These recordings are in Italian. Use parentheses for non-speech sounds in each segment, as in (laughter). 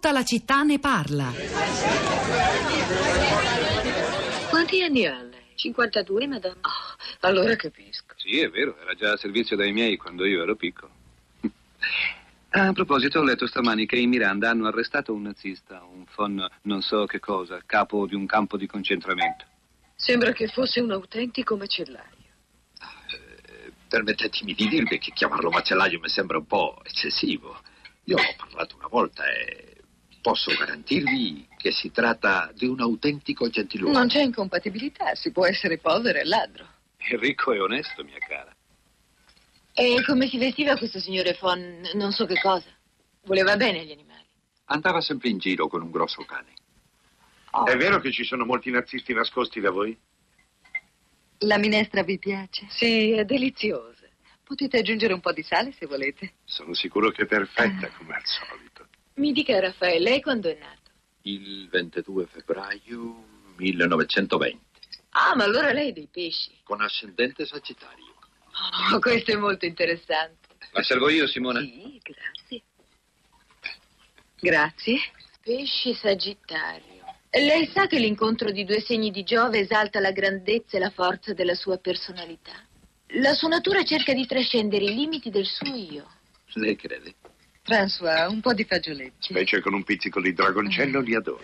Tutta la città ne parla. Quanti anni ha lei? 52, madame. Oh, allora capisco. Sì, è vero, era già a servizio dai miei quando io ero piccolo. (laughs) A proposito, ho letto stamani che in Miranda hanno arrestato un nazista, un fon non so che cosa, capo di un campo di concentramento. Sembra che fosse un autentico macellaio. Eh, permettetemi di dirvi che chiamarlo macellaio mi sembra un po' eccessivo. Io ho parlato una volta e posso garantirvi che si tratta di un autentico gentiluomo. Non c'è incompatibilità, si può essere povero e ladro. È ricco e onesto, mia cara. E come si vestiva questo signore Fon? Non so che cosa. Voleva bene agli animali. Andava sempre in giro con un grosso cane. Oh. È vero che ci sono molti nazisti nascosti da voi? La minestra vi piace? Sì, è deliziosa. Potete aggiungere un po' di sale se volete. Sono sicuro che è perfetta come al solito. Mi dica, Raffaele, lei quando è nato? Il 22 febbraio 1920, Ah, ma allora lei è dei pesci. con ascendente sagittario. Oh, (laughs) questo è molto interessante. La servo io, Simona? Sì, grazie. Grazie. Pesci Sagittario. Lei sa che l'incontro di due segni di Giove esalta la grandezza e la forza della sua personalità? La sua natura cerca di trascendere i limiti del suo io. Lei crede? François, un po' di fagiolette. Specie con un pizzico di dragoncello li adoro.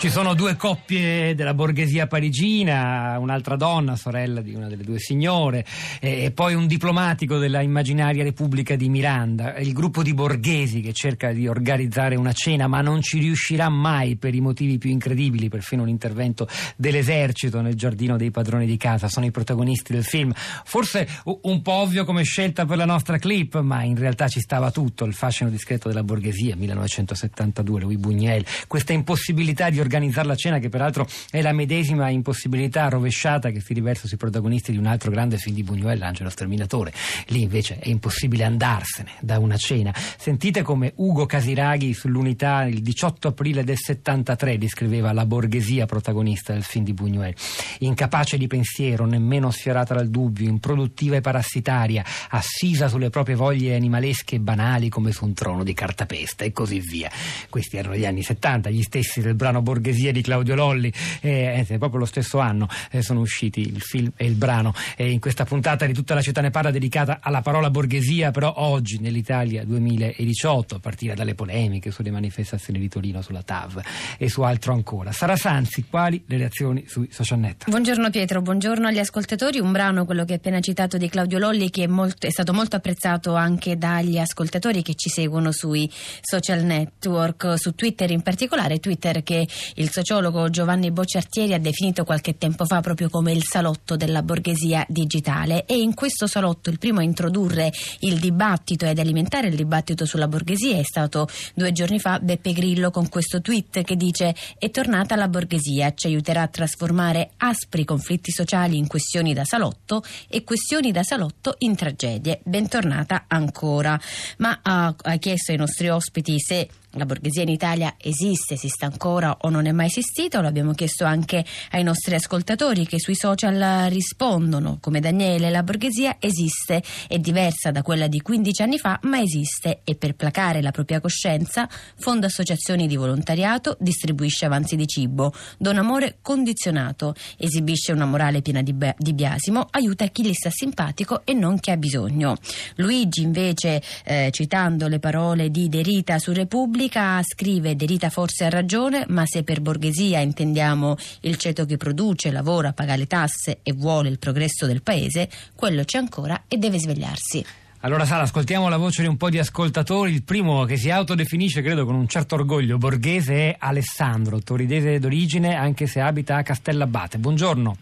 Ci sono due coppie della borghesia parigina, un'altra donna, sorella di una delle due signore, e poi un diplomatico della immaginaria Repubblica di Miranda. Il gruppo di borghesi che cerca di organizzare una cena, ma non ci riuscirà mai per i motivi più incredibili, perfino un intervento dell'esercito nel giardino dei padroni di casa. Sono i protagonisti del film. Forse un po' ovvio come scelta per la nostra clip, ma in realtà ci stava tutto. Il fascino discreto della borghesia, 1972, Louis Buñuel. Questa impossibilità di organizzare la cena, che peraltro è la medesima impossibilità rovesciata che si riversa sui protagonisti di un altro grande film di Buñuel, L'Angelo Sterminatore. Lì invece è impossibile andarsene da una cena. Sentite come Ugo Casiraghi sull'unità il 18 aprile del 73 descriveva la borghesia protagonista del film di Buñuel. Incapace di pensiero, nemmeno sfiorata dal dubbio, improduttiva e parassitaria, assisa sulle proprie voglie animalesche e banali come su un trono di cartapesta e così via. Questi erano gli anni 70, gli stessi del brano Borghesia di Claudio Lolli, eh, proprio lo stesso anno eh, sono usciti il film e il brano. E in questa puntata di tutta la città ne parla dedicata alla parola borghesia, però oggi nell'Italia 2018, a partire dalle polemiche sulle manifestazioni di Torino sulla TAV e su altro ancora. Sara Sanzi, quali le reazioni sui social net? Buongiorno Pietro, buongiorno agli ascoltatori. Un brano, quello che hai appena citato di Claudio Lolli, che è, molto- è stato molto apprezzato anche dagli ascoltatori che ci seguono sui social network, su Twitter in particolare. Twitter che il sociologo Giovanni Bocciartieri ha definito qualche tempo fa proprio come il salotto della borghesia digitale. E in questo salotto il primo a introdurre il dibattito e ad alimentare il dibattito sulla borghesia è stato due giorni fa Beppe Grillo con questo tweet che dice è tornata la borghesia, ci aiuterà a trasformare aspri conflitti sociali in questioni da salotto e questioni da salotto in tragedie. Bentornata ancora. Ma ha, ha chiesto ai nostri ospiti se la borghesia in Italia esiste, esiste ancora o non è mai esistita, lo abbiamo chiesto anche ai nostri ascoltatori che sui social rispondono, come Daniele, la borghesia esiste, è diversa da quella di 15 anni fa, ma esiste e per placare la propria coscienza fonda associazioni di volontariato, distribuisce avanzi di cibo, dona amore condizionato, esibisce una morale piena di, be- di biasimo, aiuta chi gli sta simpatico e non chi ha bisogno. Luigi invece, eh, citando le parole di Derita su Repubblica, scrive Derita forse ha ragione, ma se per borghesia intendiamo il ceto che produce, lavora, paga le tasse e vuole il progresso del paese, quello c'è ancora e deve svegliarsi. Allora Sara, ascoltiamo la voce di un po' di ascoltatori. Il primo che si autodefinisce, credo con un certo orgoglio, borghese è Alessandro, toridese d'origine, anche se abita a Castellabate. Buongiorno.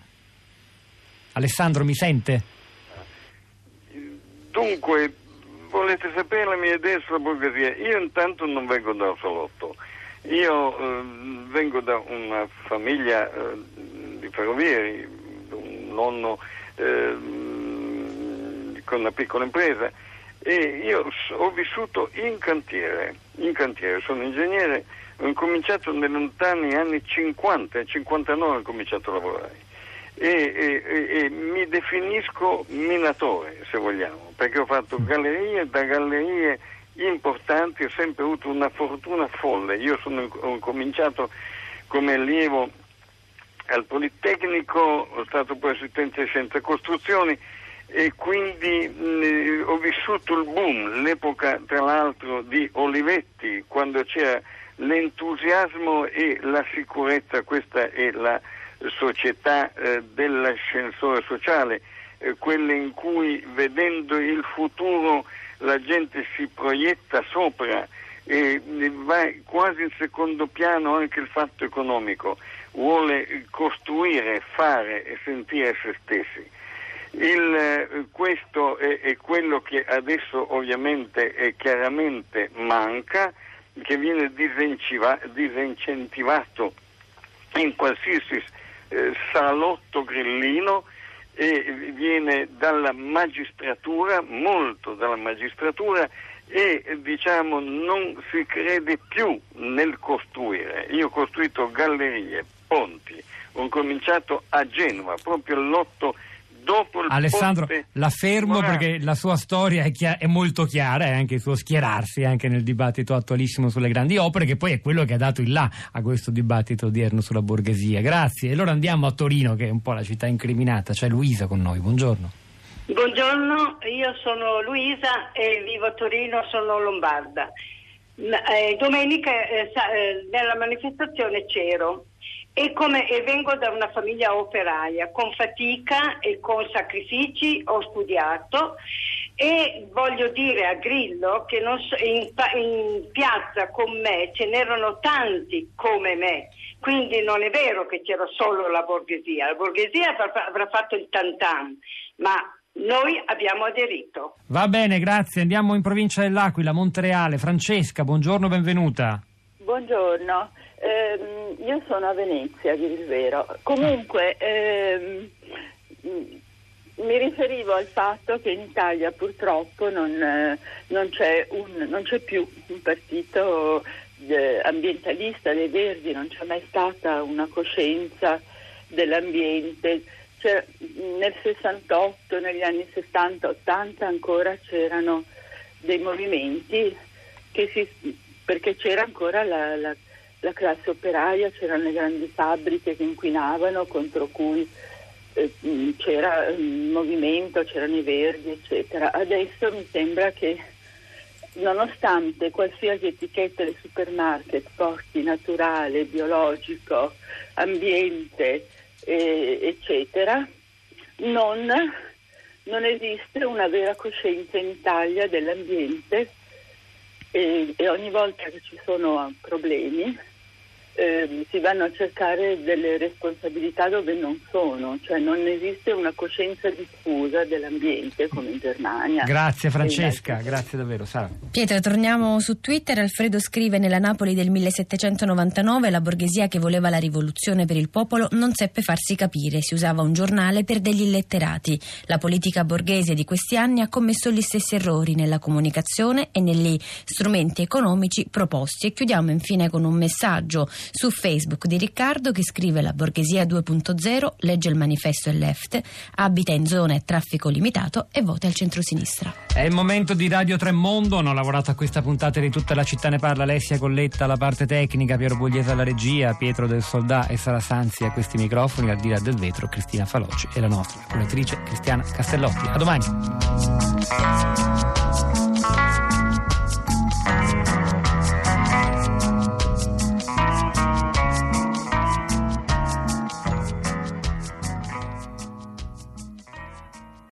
Alessandro, mi sente? Dunque, volete sapere la mia idea sulla borghesia? Io intanto non vengo dal salotto, io eh, vengo da una famiglia eh, di ferrovieri, un nonno eh, con una piccola impresa e io ho vissuto in cantiere, in cantiere, sono ingegnere, ho incominciato nei lontani anni 50, 59 ho cominciato a lavorare. E, e- e- e mi definisco minatore, se vogliamo, perché ho fatto gallerie, da gallerie importanti, ho sempre avuto una fortuna folle. Io sono, ho cominciato come allievo al Politecnico, ho stato poi assistente di scienze costruzioni e quindi mh, ho vissuto il boom, l'epoca tra l'altro di Olivetti, quando c'era l'entusiasmo e la sicurezza, questa è la società eh, dell'ascensore sociale, eh, quelle in cui vedendo il futuro la gente si proietta sopra e va quasi in secondo piano anche il fatto economico, vuole costruire, fare e sentire se stessi. Il, eh, questo è, è, quello che adesso ovviamente e chiaramente manca, che viene disincentivato in qualsiasi eh, salotto grillino e viene dalla magistratura, molto dalla magistratura e diciamo non si crede più nel costruire. Io ho costruito gallerie, ponti, ho cominciato a Genova, proprio l'8 dopo il Alessandro, ponte la fermo Morano. perché la sua storia è, chia- è molto chiara e anche il suo schierarsi anche nel dibattito attualissimo sulle grandi opere, che poi è quello che ha dato il là a questo dibattito odierno sulla borghesia. Grazie. E allora andiamo a Torino, che è un po' la città incriminata. C'è Luisa con noi. Buongiorno. Buongiorno, io sono Luisa e vivo a Torino, sono lombarda. Eh, domenica eh, sa- eh, nella manifestazione c'ero e, come, e vengo da una famiglia operaia, con fatica e con sacrifici ho studiato e voglio dire a Grillo che non so- in, in piazza con me ce n'erano tanti come me, quindi non è vero che c'era solo la borghesia, la borghesia avrà avrà fatto il tantam, ma noi abbiamo aderito. Va bene, grazie. Andiamo in provincia dell'Aquila, Montereale. Francesca, buongiorno, benvenuta. Buongiorno, Ehm, io sono a Venezia, dire il vero. Comunque, ehm, mi riferivo al fatto che in Italia purtroppo non, eh, non c'è, un- non c'è più un partito eh, ambientalista dei Verdi, non c'è mai stata una coscienza dell'ambiente. C'era- nel 68, negli anni 70-80 ancora c'erano dei movimenti si, perché c'era ancora la, la- la classe operaia, c'erano le grandi fabbriche che inquinavano contro cui eh, mh, c'era un movimento, c'erano i verdi, eccetera. Adesso mi sembra che nonostante qualsiasi etichetta del supermarket porti naturale, biologico, ambiente, eh, eccetera, non, non esiste una vera coscienza in Italia dell'ambiente e, e ogni volta che ci sono problemi ehm, si vanno a cercare delle responsabilità dove non sono, cioè non esiste una coscienza diffusa dell'ambiente come in Germania. Grazie Francesca, grazie davvero. Sara. Pietro, torniamo su Twitter. Alfredo scrive: Nella Napoli del 1799 la borghesia che voleva la rivoluzione per il popolo non seppe farsi capire. Si usava un giornale per degli illetterati. La politica borghese di questi anni ha commesso gli stessi errori nella comunicazione e negli strumenti economici proposti. E chiudiamo infine con un messaggio su Facebook di Riccardo che scrive: La borghesia 2.0 legge il manifesto e left, abita in zone traffico limitato e vota il centrosinistra. È il momento di Radio Tremondo, hanno lavorato a questa puntata di tutta la città ne parla Alessia Colletta alla parte tecnica, Piero Pugliese alla regia, Pietro del Soldà e Sara Sanzi a questi microfoni, al di là del vetro Cristina Falocci e la nostra curatrice Cristiana Castellotti. A domani.